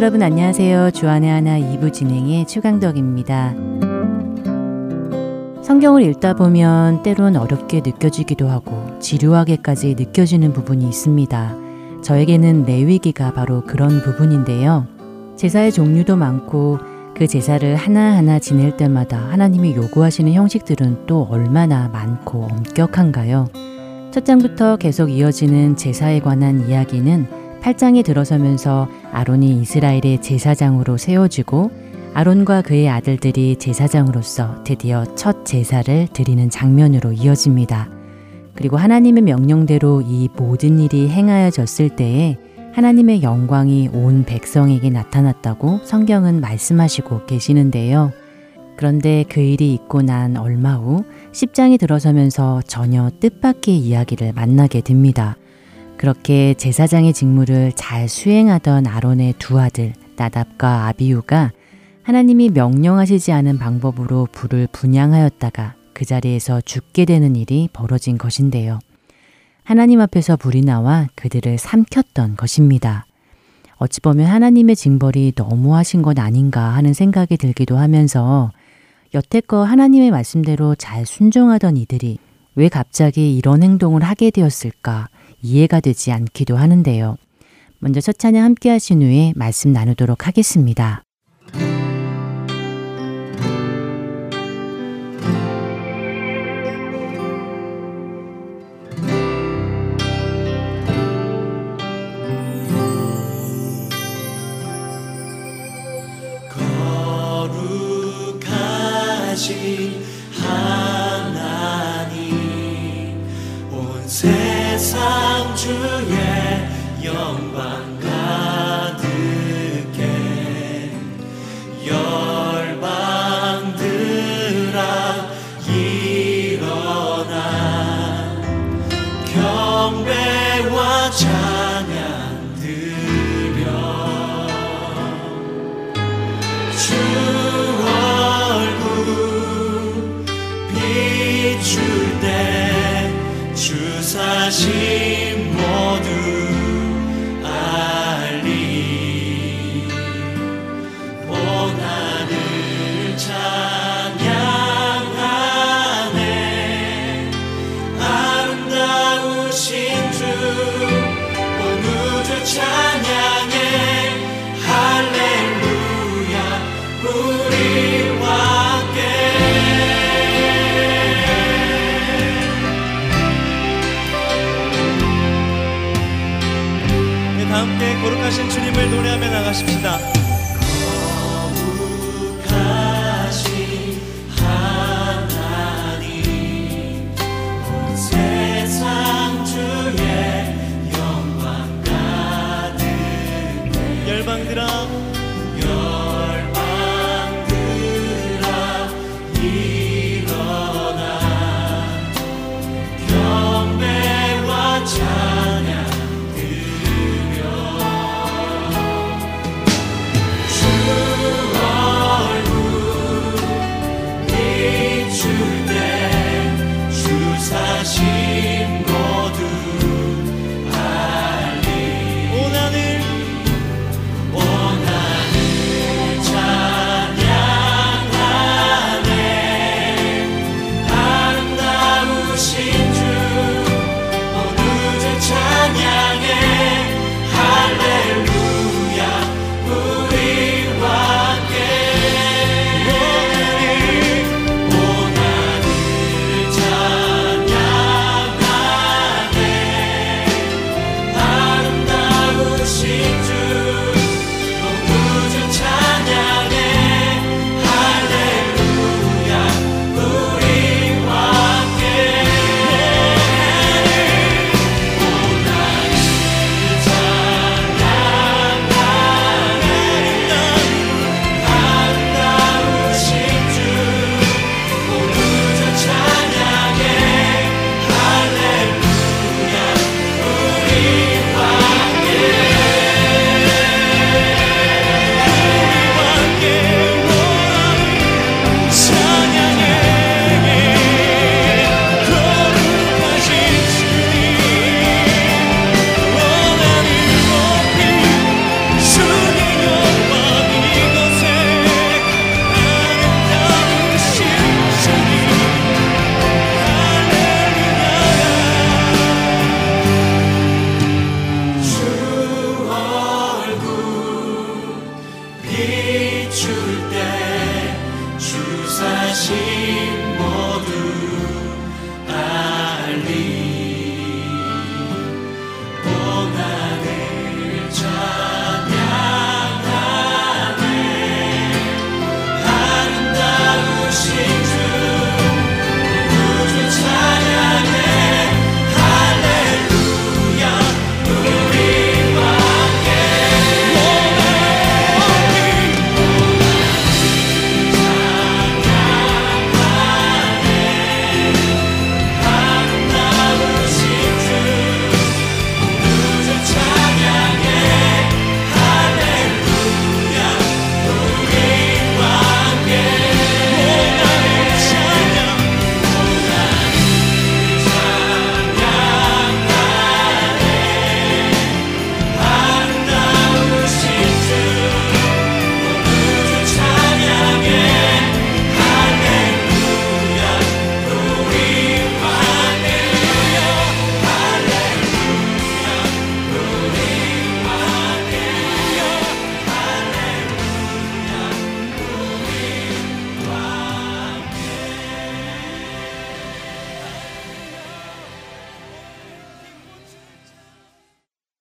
여러분 안녕하세요. 주안의 하나 2부 진행의 추강덕입니다. 성경을 읽다 보면 때론 어렵게 느껴지기도 하고 지루하게까지 느껴지는 부분이 있습니다. 저에게는 레위기가 바로 그런 부분인데요. 제사의 종류도 많고 그 제사를 하나하나 지낼 때마다 하나님이 요구하시는 형식들은 또 얼마나 많고 엄격한가요? 첫 장부터 계속 이어지는 제사에 관한 이야기는 8장에 들어서면서 아론이 이스라엘의 제사장으로 세워지고 아론과 그의 아들들이 제사장으로서 드디어 첫 제사를 드리는 장면으로 이어집니다. 그리고 하나님의 명령대로 이 모든 일이 행하여졌을 때에 하나님의 영광이 온 백성에게 나타났다고 성경은 말씀하시고 계시는데요. 그런데 그 일이 있고 난 얼마 후 10장이 들어서면서 전혀 뜻밖의 이야기를 만나게 됩니다. 그렇게 제사장의 직무를 잘 수행하던 아론의 두 아들 나답과 아비우가 하나님이 명령하시지 않은 방법으로 불을 분양하였다가 그 자리에서 죽게 되는 일이 벌어진 것인데요. 하나님 앞에서 불이 나와 그들을 삼켰던 것입니다. 어찌 보면 하나님의 징벌이 너무하신 것 아닌가 하는 생각이 들기도 하면서 여태껏 하나님의 말씀대로 잘 순종하던 이들이 왜 갑자기 이런 행동을 하게 되었을까 이해가 되지 않기도 하는데요. 먼저 첫 찬양 함께 하신 후에 말씀 나누도록 하겠습니다.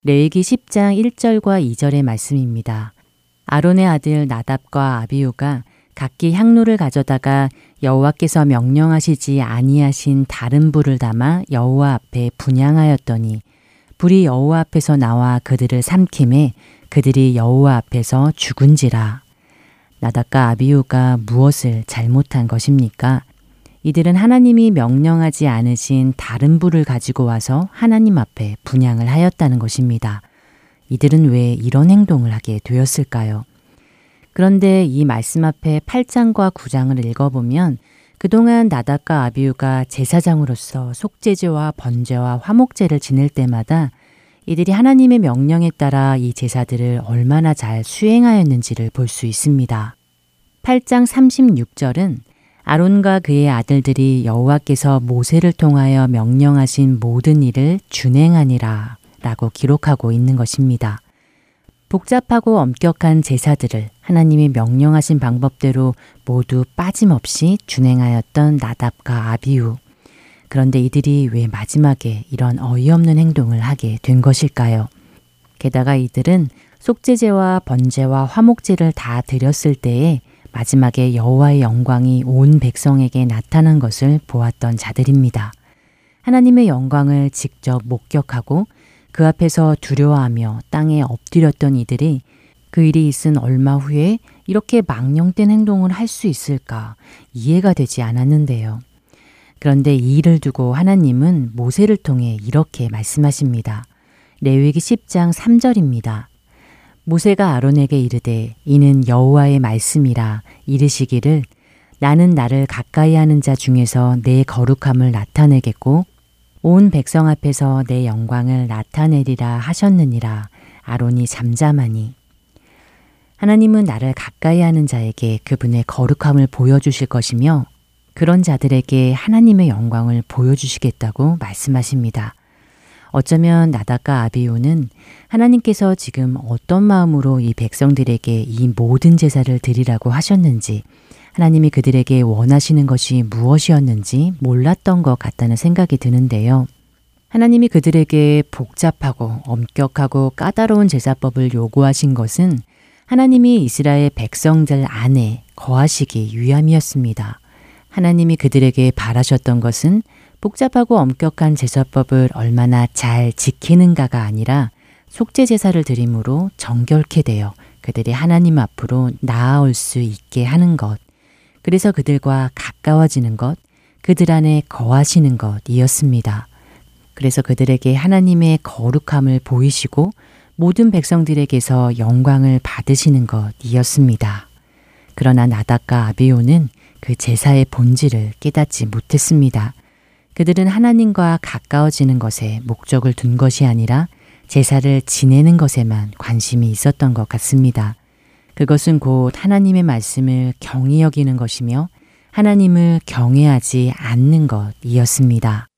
레위기 10장 1절과 2절의 말씀입니다. 아론의 아들 나답과 아비우가 각기 향로를 가져다가 여호와께서 명령하시지 아니하신 다른 불을 담아 여호와 앞에 분양하였더니 불이 여호와 앞에서 나와 그들을 삼킴에 그들이 여호와 앞에서 죽은지라. 나답과 아비우가 무엇을 잘못한 것입니까? 이들은 하나님이 명령하지 않으신 다른 불을 가지고 와서 하나님 앞에 분양을 하였다는 것입니다. 이들은 왜 이런 행동을 하게 되었을까요? 그런데 이 말씀 앞에 8장과 9장을 읽어보면 그동안 나답과 아비우가 제사장으로서 속죄제와 번제와 화목제를 지낼 때마다 이들이 하나님의 명령에 따라 이 제사들을 얼마나 잘 수행하였는지를 볼 수 있습니다. 8장 36절은 아론과 그의 아들들이 여호와께서 모세를 통하여 명령하신 모든 일을 준행하니라 라고 기록하고 있는 것입니다. 복잡하고 엄격한 제사들을 하나님이 명령하신 방법대로 모두 빠짐없이 준행하였던 나답과 아비우. 그런데 이들이 왜 마지막에 이런 어이없는 행동을 하게 된 것일까요? 게다가 이들은 속죄제와 번제와 화목제를 다 드렸을 때에 마지막에 여호와의 영광이 온 백성에게 나타난 것을 보았던 자들입니다. 하나님의 영광을 직접 목격하고 그 앞에서 두려워하며 땅에 엎드렸던 이들이 그 일이 있은 얼마 후에 이렇게 망령된 행동을 할 수 있을까 이해가 되지 않았는데요. 그런데 이 일을 두고 하나님은 모세를 통해 이렇게 말씀하십니다. 레위기 10장 3절입니다. 모세가 아론에게 이르되 이는 여호와의 말씀이라 이르시기를 나는 나를 가까이 하는 자 중에서 내 거룩함을 나타내겠고 온 백성 앞에서 내 영광을 나타내리라 하셨느니라 아론이 잠잠하니 하나님은 나를 가까이 하는 자에게 그분의 거룩함을 보여주실 것이며 그런 자들에게 하나님의 영광을 보여주시겠다고 말씀하십니다. 어쩌면 나다카 아비오는 하나님께서 지금 어떤 마음으로 이 백성들에게 이 모든 제사를 드리라고 하셨는지 하나님이 그들에게 원하시는 것이 무엇이었는지 몰랐던 것 같다는 생각이 드는데요. 하나님이 그들에게 복잡하고 엄격하고 까다로운 제사법을 요구하신 것은 하나님이 이스라엘 백성들 안에 거하시기 위함이었습니다. 하나님이 그들에게 바라셨던 것은 복잡하고 엄격한 제사법을 얼마나 잘 지키는가가 아니라 속죄 제사를 드림으로 정결케 되어 그들이 하나님 앞으로 나아올 수 있게 하는 것, 그래서 그들과 가까워지는 것, 그들 안에 거하시는 것이었습니다. 그래서 그들에게 하나님의 거룩함을 보이시고 모든 백성들에게서 영광을 받으시는 것이었습니다. 그러나 나닥과 아비오는 그 제사의 본질을 깨닫지 못했습니다. 그들은 하나님과 가까워지는 것에 목적을 둔 것이 아니라 제사를 지내는 것에만 관심이 있었던 것 같습니다. 그것은 곧 하나님의 말씀을 경히 여기는 것이며 하나님을 경외하지 않는 것이었습니다.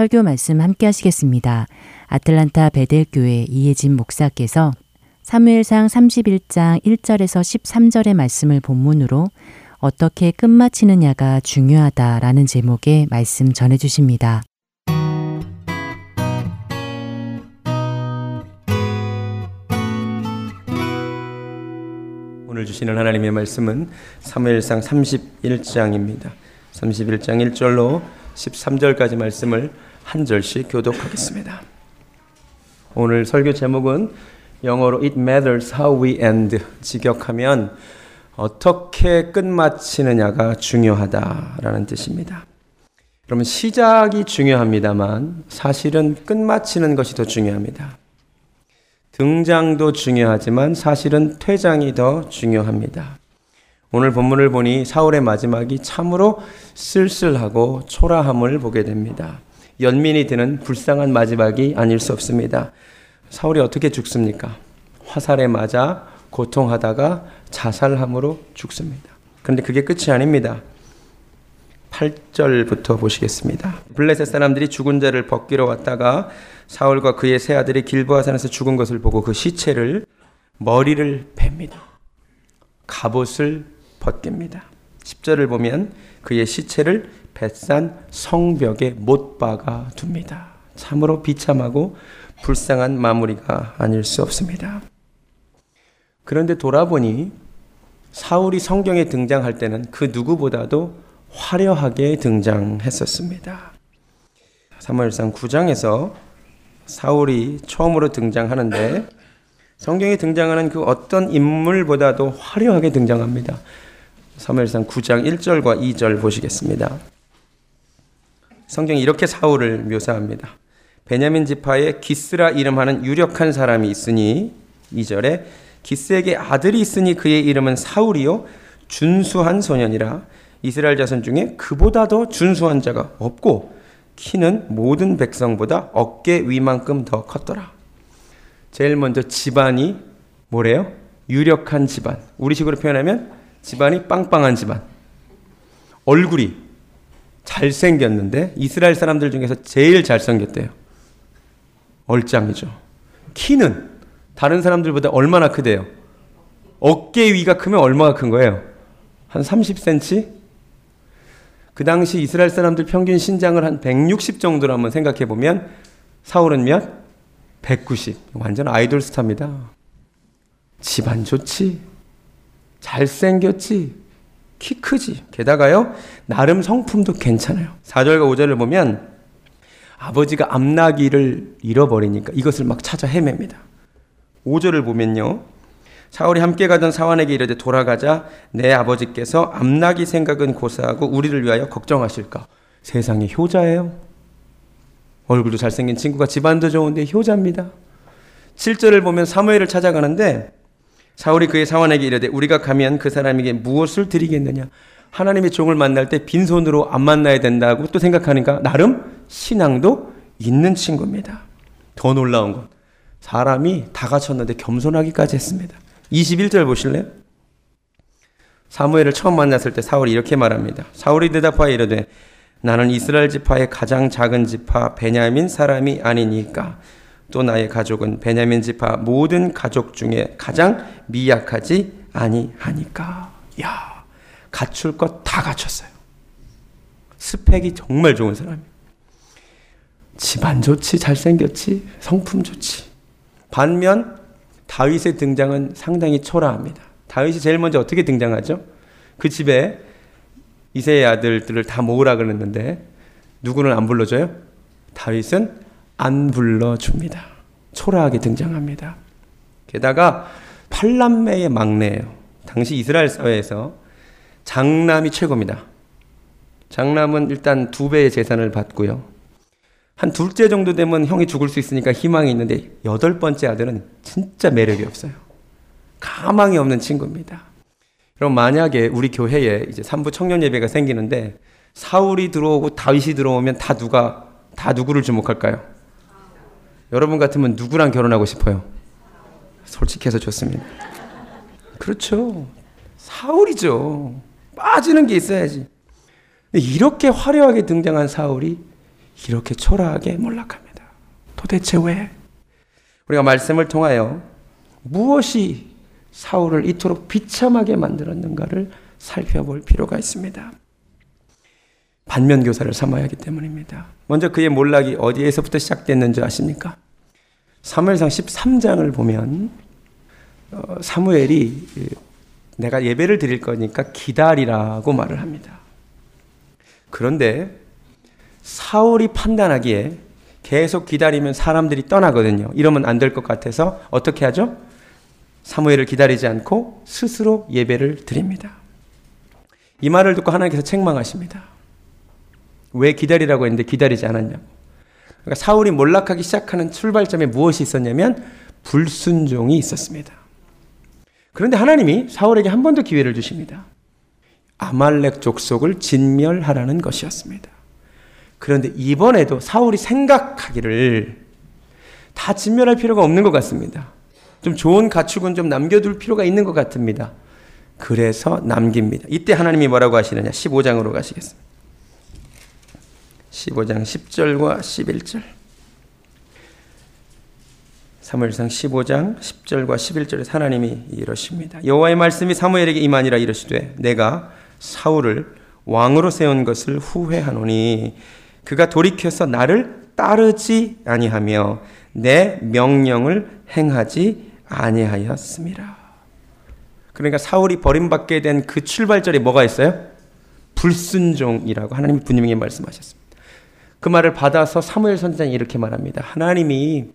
설교 말씀 함께 하시겠습니다. 아틀란타 베델교회 이혜진 목사께서 사무엘상 31장 1절에서 13절의 말씀을 본문으로 어떻게 끝마치느냐가 중요하다라는 제목의 말씀 전해 주십니다. 오늘 주시는 하나님의 말씀은 사무엘상 31장입니다. 31장 1절로 13절까지 말씀을 한 절씩 교독하겠습니다. 오늘 설교 제목은 영어로 It matters how we end. 직역하면 어떻게 끝마치느냐가 중요하다라는 뜻입니다. 그러면 시작이 중요합니다만 사실은 끝마치는 것이 더 중요합니다. 등장도 중요하지만 사실은 퇴장이 더 중요합니다. 오늘 본문을 보니 사울의 마지막이 참으로 쓸쓸하고 초라함을 보게 됩니다. 연민이 드는 불쌍한 마지막이 아닐 수 없습니다. 사울이 어떻게 죽습니까? 화살에 맞아 고통하다가 자살함으로 죽습니다. 그런데 그게 끝이 아닙니다. 8절부터 보시겠습니다. 블레셋 사람들이 죽은 자를 벗기러 왔다가 사울과 그의 세 아들이 길보아 산에서 죽은 것을 보고 그 시체를 머리를 팹니다. 갑옷을 벗깁니다. 10절을 보면 그의 시체를 뱃산 성벽에 못 박아 둡니다. 참으로 비참하고 불쌍한 마무리가 아닐 수 없습니다. 그런데 돌아보니 사울이 성경에 등장할 때는 그 누구보다도 화려하게 등장했었습니다. 사무엘상 9장에서 사울이 처음으로 등장하는데 성경에 등장하는 그 어떤 인물보다도 화려하게 등장합니다. 사무엘상 9장 1절과 2절 보시겠습니다. 성경이 이렇게 사울을 묘사합니다. 베냐민 지파에 기스라 이름하는 유력한 사람이 있으니 2절에 기스에게 아들이 있으니 그의 이름은 사울이요 준수한 소년이라 이스라엘 자손 중에 그보다 더 준수한 자가 없고 키는 모든 백성보다 어깨 위만큼 더 컸더라. 제일 먼저 집안이 뭐래요? 유력한 집안. 우리식으로 표현하면 집안이 빵빵한 집안. 얼굴이 잘생겼는데 이스라엘 사람들 중에서 제일 잘생겼대요. 얼짱이죠. 키는 다른 사람들보다 얼마나 크대요? 어깨 위가 크면 얼마나 큰 거예요? 한 30cm? 그 당시 이스라엘 사람들 평균 신장을 한 160 정도로 한번 생각해 보면 사울은 몇? 190. 완전 아이돌 스타입니다. 집안 좋지. 잘생겼지. 키 크지. 게다가요, 나름 성품도 괜찮아요. 4절과 5절을 보면 아버지가 암나기를 잃어버리니까 이것을 막 찾아 헤맵니다. 5절을 보면요. 사울이 함께 가던 사환에게 이르되 돌아가자 내 아버지께서 암나기 생각은 고사하고 우리를 위하여 걱정하실까 세상에 효자예요 얼굴도 잘생긴 친구가 집안도 좋은데 효자입니다 7절을 보면 사무엘을 찾아가는데 사울이 그의 사환에게 이르되 우리가 가면 그 사람에게 무엇을 드리겠느냐? 하나님의 종을 만날 때 빈손으로 안 만나야 된다고 또 생각하니까 나름 신앙도 있는 친구입니다. 더 놀라운 건 사람이 다 갖췄는데 겸손하기까지 했습니다. 21절 보실래요? 사무엘을 처음 만났을 때 사울이 이렇게 말합니다. 사울이 대답하여 이르되 나는 이스라엘 지파의 가장 작은 지파 베냐민 사람이 아니니까 또 나의 가족은 베냐민 지파 모든 가족 중에 가장 미약하지 아니하니까. 야, 갖출 것 다 갖췄어요. 스펙이 정말 좋은 사람이에요. 집안 좋지, 잘생겼지, 성품 좋지. 반면 다윗의 등장은 상당히 초라합니다. 다윗이 제일 먼저 어떻게 등장하죠? 그 집에 이세의 아들들을 다 모으라 그랬는데 누구는 안 불러줘요? 다윗은 안 불러줍니다. 초라하게 등장합니다. 게다가 팔남매의 막내예요. 당시 이스라엘 사회에서 장남이 최고입니다. 장남은 일단 두 배의 재산을 받고요. 한 둘째 정도 되면 형이 죽을 수 있으니까 희망이 있는데 여덟 번째 아들은 진짜 매력이 없어요. 가망이 없는 친구입니다. 그럼 만약에 우리 교회에 이제 삼부 청년 예배가 생기는데 사울이 들어오고 다윗이 들어오면 다 누가 다 누구를 주목할까요? 여러분 같으면 누구랑 결혼하고 싶어요? 솔직해서 좋습니다. 그렇죠. 사울이죠. 빠지는 게 있어야지. 이렇게 화려하게 등장한 사울이 이렇게 초라하게 몰락합니다. 도대체 왜? 우리가 말씀을 통하여 무엇이 사울을 이토록 비참하게 만들었는가를 살펴볼 필요가 있습니다. 반면 교사를 삼아야 하기 때문입니다. 먼저 그의 몰락이 어디에서부터 시작됐는지 아십니까? 사무엘상 13장을 보면 어, 사무엘이 내가 예배를 드릴 거니까 기다리라고 말을 합니다. 그런데 사울이 판단하기에 계속 기다리면 사람들이 떠나거든요. 이러면 안 될 것 같아서 어떻게 하죠? 사무엘을 기다리지 않고 스스로 예배를 드립니다. 이 말을 듣고 하나님께서 책망하십니다. 왜 기다리라고 했는데 기다리지 않았냐고. 그러니까 사울이 몰락하기 시작하는 출발점에 무엇이 있었냐면 불순종이 있었습니다. 그런데 하나님이 사울에게 한 번 더 기회를 주십니다. 아말렉 족속을 진멸하라는 것이었습니다. 그런데 이번에도 사울이 생각하기를 다 진멸할 필요가 없는 것 같습니다. 좀 좋은 가축은 좀 남겨둘 필요가 있는 것 같습니다. 그래서 남깁니다. 이때 하나님이 뭐라고 하시느냐? 15장으로 가시겠습니다. 15장 10절과 11절. 사무엘상 15장 10절과 11절에 하나님이 이러십니다. 여호와의 말씀이 사무엘에게 임하니라 이르시되 내가 사울을 왕으로 세운 것을 후회하노니 그가 돌이켜서 나를 따르지 아니하며 내 명령을 행하지 아니하였습니다. 그러니까 사울이 버림받게 된 그 출발절에 뭐가 있어요? 불순종이라고 하나님이 분명히 말씀하셨습니다. 그 말을 받아서 사무엘 선지자는 이렇게 말합니다. 하나님이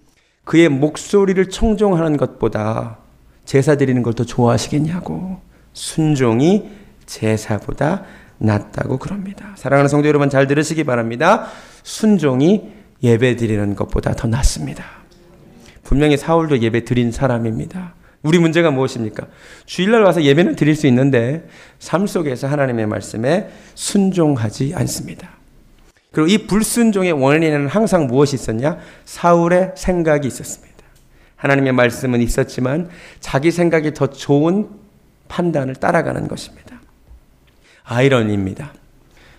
그의 목소리를 청종하는 것보다 제사 드리는 걸 더 좋아하시겠냐고. 순종이 제사보다 낫다고 그럽니다. 사랑하는 성도 여러분 잘 들으시기 바랍니다. 순종이 예배 드리는 것보다 더 낫습니다. 분명히 사울도 예배 드린 사람입니다. 우리 문제가 무엇입니까? 주일날 와서 예배는 드릴 수 있는데 삶 속에서 하나님의 말씀에 순종하지 않습니다. 그리고 이 불순종의 원인에는 항상 무엇이 있었냐? 사울의 생각이 있었습니다. 하나님의 말씀은 있었지만 자기 생각이 더 좋은 판단을 따라가는 것입니다. 아이러니입니다.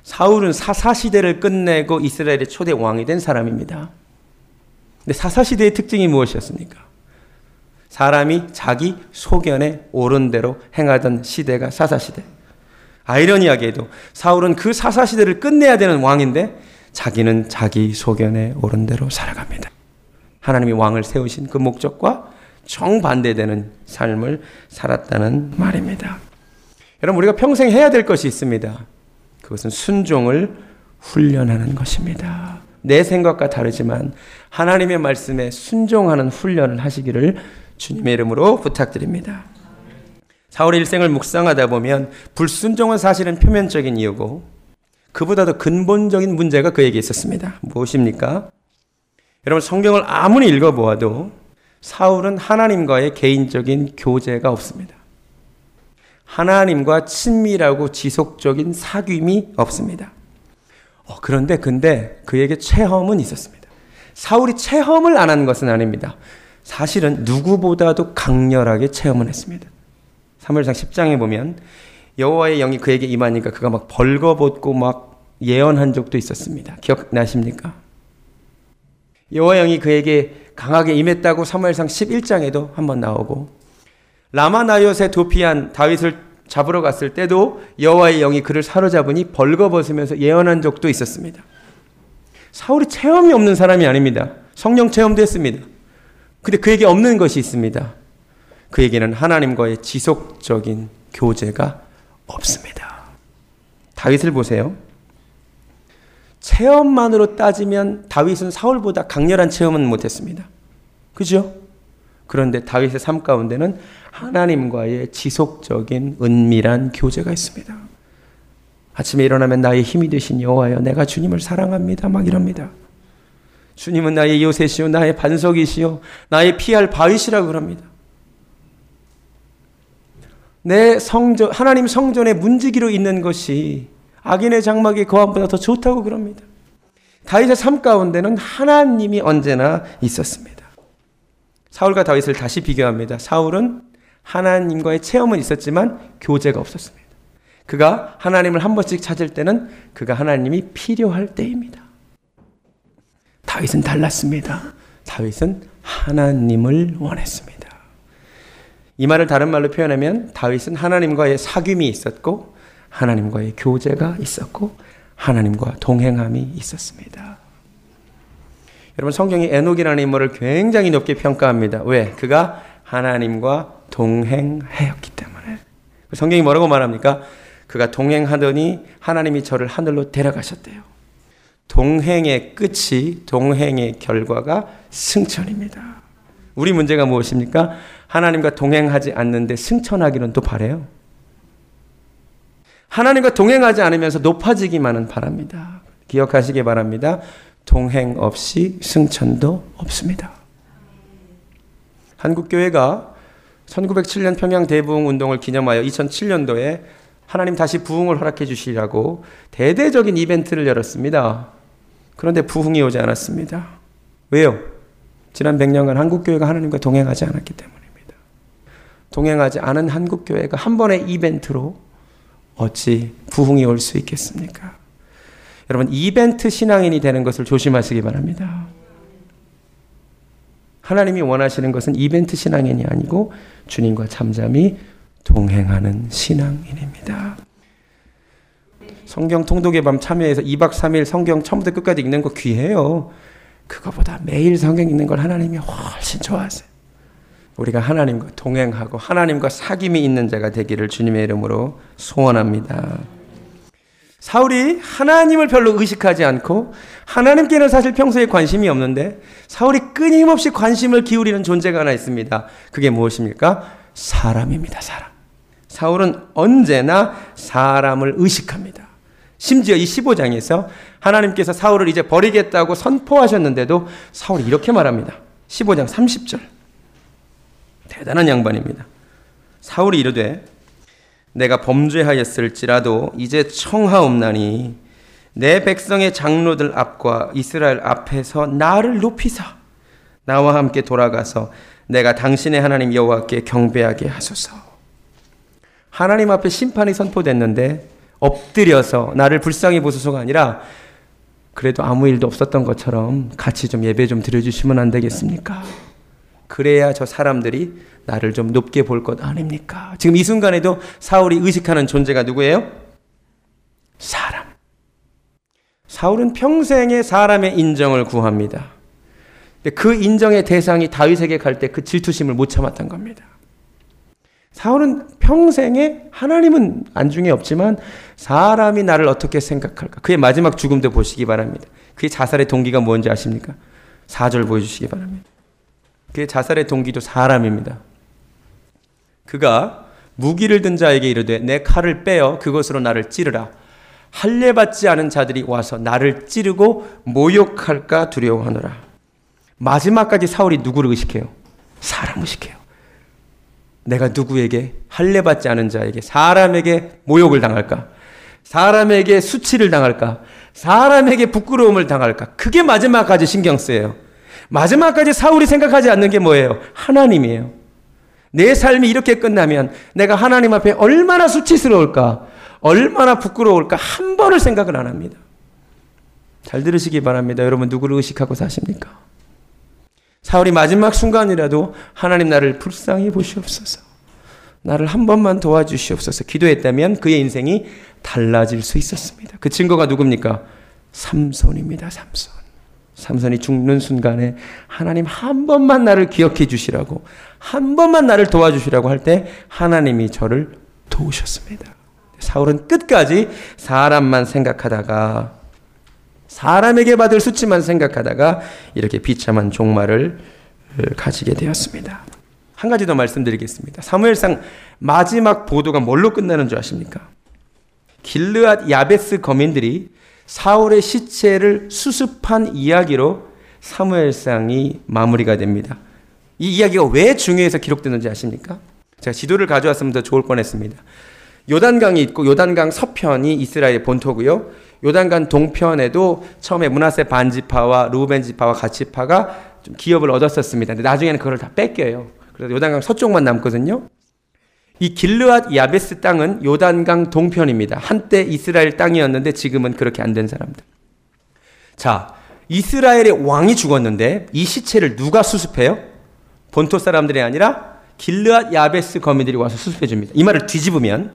사울은 사사시대를 끝내고 이스라엘의 초대 왕이 된 사람입니다. 근데 사사시대의 특징이 무엇이었습니까? 사람이 자기 소견에 옳은 대로 행하던 시대가 사사시대. 아이러니하게도 사울은 그 사사시대를 끝내야 되는 왕인데 자기는 자기 소견에 옳은 대로 살아갑니다. 하나님이 왕을 세우신 그 목적과 정반대되는 삶을 살았다는 말입니다. 여러분, 우리가 평생 해야 될 것이 있습니다. 그것은 순종을 훈련하는 것입니다. 내 생각과 다르지만 하나님의 말씀에 순종하는 훈련을 하시기를 주님의 이름으로 부탁드립니다. 사울의 일생을 묵상하다 보면 불순종은 사실은 표면적인 이유고 그보다도 근본적인 문제가 그에게 있었습니다. 무엇입니까? 여러분 성경을 아무리 읽어보아도 사울은 하나님과의 개인적인 교제가 없습니다. 하나님과 친밀하고 지속적인 사귐이 없습니다. 어, 그런데 근데 그에게 체험은 있었습니다. 사울이 체험을 안 한 것은 아닙니다. 사실은 누구보다도 강렬하게 체험을 했습니다. 3월상 10장에 보면 여호와의 영이 그에게 임하니까 그가 막 벌거벗고 막 예언한 적도 있었습니다. 기억나십니까? 여호와 영이 그에게 강하게 임했다고 사무엘상 11장에도 한번 나오고 라마나요세 도피한 다윗을 잡으러 갔을 때도 여호와의 영이 그를 사로잡으니 벌거벗으면서 예언한 적도 있었습니다. 사울이 체험이 없는 사람이 아닙니다. 성령 체험도 했습니다. 근데 그에게 없는 것이 있습니다. 그에게는 하나님과의 지속적인 교제가 없습니다. 다윗을 보세요. 체험만으로 따지면 다윗은 사울보다 강렬한 체험은 못했습니다. 그죠? 그런데 다윗의 삶 가운데는 하나님과의 지속적인 은밀한 교제가 있습니다. 아침에 일어나면 나의 힘이 되신 여호와여 내가 주님을 사랑합니다. 막 이럽니다. 주님은 나의 요새시요 나의 반석이시요 나의 피할 바위시라고 그럽니다. 내 성전 하나님 성전의 문지기로 있는 것이 악인의 장막의 거함보다 더 좋다고 그럽니다. 다윗의 삶 가운데는 하나님이 언제나 있었습니다. 사울과 다윗을 다시 비교합니다. 사울은 하나님과의 체험은 있었지만 교제가 없었습니다. 그가 하나님을 한 번씩 찾을 때는 그가 하나님이 필요할 때입니다. 다윗은 달랐습니다. 다윗은 하나님을 원했습니다. 이 말을 다른 말로 표현하면 다윗은 하나님과의 사귐이 있었고 하나님과의 교제가 있었고 하나님과 동행함이 있었습니다. 여러분 성경이 에녹이라는 인물을 굉장히 높게 평가합니다. 왜? 그가 하나님과 동행하였기 때문에. 성경이 뭐라고 말합니까? 그가 동행하더니 하나님이 저를 하늘로 데려가셨대요. 동행의 끝이 동행의 결과가 승천입니다. 우리 문제가 무엇입니까? 하나님과 동행하지 않는데 승천하기는 또 바래요. 하나님과 동행하지 않으면서 높아지기만은 바랍니다. 기억하시기 바랍니다. 동행 없이 승천도 없습니다. 한국교회가 1907년 평양 대부흥 운동을 기념하여 2007년도에 하나님 다시 부흥을 허락해 주시라고 대대적인 이벤트를 열었습니다. 그런데 부흥이 오지 않았습니다. 왜요? 지난 100년간 한국교회가 하나님과 동행하지 않았기 때문입니다. 동행하지 않은 한국 교회가 한 번의 이벤트로 어찌 부흥이 올 수 있겠습니까? 여러분, 이벤트 신앙인이 되는 것을 조심하시기 바랍니다. 하나님이 원하시는 것은 이벤트 신앙인이 아니고 주님과 잠잠히 동행하는 신앙인입니다. 성경 통독의 밤 참여해서 2박 3일 성경 처음부터 끝까지 읽는 거 귀해요. 그거보다 매일 성경 읽는 걸 하나님이 훨씬 좋아하세요. 우리가 하나님과 동행하고 하나님과 사귐이 있는 자가 되기를 주님의 이름으로 소원합니다. 사울이 하나님을 별로 의식하지 않고 하나님께는 사실 평소에 관심이 없는데 사울이 끊임없이 관심을 기울이는 존재가 하나 있습니다. 그게 무엇입니까? 사람입니다. 사람. 사울은 언제나 사람을 의식합니다. 심지어 이 15장에서 하나님께서 사울을 이제 버리겠다고 선포하셨는데도 사울이 이렇게 말합니다. 15장 30절. 대단한 양반입니다. 사울이 이르되 내가 범죄하였을지라도 이제 청하옵나니 내 백성의 장로들 앞과 이스라엘 앞에서 나를 높이사 나와 함께 돌아가서 내가 당신의 하나님 여호와께 경배하게 하소서. 하나님 앞에 심판이 선포됐는데 엎드려서 나를 불쌍히 보소서가 아니라 그래도 아무 일도 없었던 것처럼 같이 좀 예배 좀 드려주시면 안 되겠습니까? 그래야 저 사람들이 나를 좀 높게 볼 것 아닙니까? 지금 이 순간에도 사울이 의식하는 존재가 누구예요? 사람. 사울은 평생에 사람의 인정을 구합니다. 그 인정의 대상이 다윗에게 갈 때 그 질투심을 못 참았던 겁니다. 사울은 평생에 하나님은 안중에 없지만 사람이 나를 어떻게 생각할까? 그의 마지막 죽음도 보시기 바랍니다. 그의 자살의 동기가 뭔지 아십니까? 4절 보여주시기 바랍니다. 그의 자살의 동기도 사람입니다. 그가 무기를 든 자에게 이르되 내 칼을 빼어 그것으로 나를 찌르라. 할례 받지 않은 자들이 와서 나를 찌르고 모욕할까 두려워하노라. 마지막까지 사울이 누구를 의식해요? 사람 의식해요. 내가 누구에게 할례 받지 않은 자에게 사람에게 모욕을 당할까? 사람에게 수치를 당할까? 사람에게 부끄러움을 당할까? 그게 마지막까지 신경 쓰여요. 마지막까지 사울이 생각하지 않는 게 뭐예요? 하나님이에요. 내 삶이 이렇게 끝나면 내가 하나님 앞에 얼마나 수치스러울까? 얼마나 부끄러울까? 한 번을 생각을 안 합니다. 잘 들으시기 바랍니다. 여러분 누구를 의식하고 사십니까? 사울이 마지막 순간이라도 하나님 나를 불쌍히 보시옵소서. 나를 한 번만 도와주시옵소서. 기도했다면 그의 인생이 달라질 수 있었습니다. 그 증거가 누굽니까? 삼손입니다. 삼손. 삼손이 죽는 순간에 하나님 한 번만 나를 기억해 주시라고 한 번만 나를 도와주시라고 할 때 하나님이 저를 도우셨습니다. 사울은 끝까지 사람만 생각하다가 사람에게 받을 수치만 생각하다가 이렇게 비참한 종말을 가지게 되었습니다. 한 가지 더 말씀드리겠습니다. 사무엘상 마지막 보도가 뭘로 끝나는 줄 아십니까? 길르앗 야베스 거민들이 사울의 시체를 수습한 이야기로 사무엘상이 마무리가 됩니다. 이 이야기가 왜 중요해서 기록되는지 아십니까? 제가 지도를 가져왔으면 더 좋을 뻔했습니다. 요단강이 있고 요단강 서편이 이스라엘의 본토고요. 요단강 동편에도 처음에 문하세 반지파와 루벤 지파와 가치파가 좀 기업을 얻었었습니다. 근데 나중에는 그걸 다 뺏겨요. 그래서 요단강 서쪽만 남거든요. 이 길르앗 야베스 땅은 요단강 동편입니다. 한때 이스라엘 땅이었는데 지금은 그렇게 안 된 사람들. 자, 이스라엘의 왕이 죽었는데 이 시체를 누가 수습해요? 본토 사람들이 아니라 길르앗 야베스 거민들이 와서 수습해 줍니다. 이 말을 뒤집으면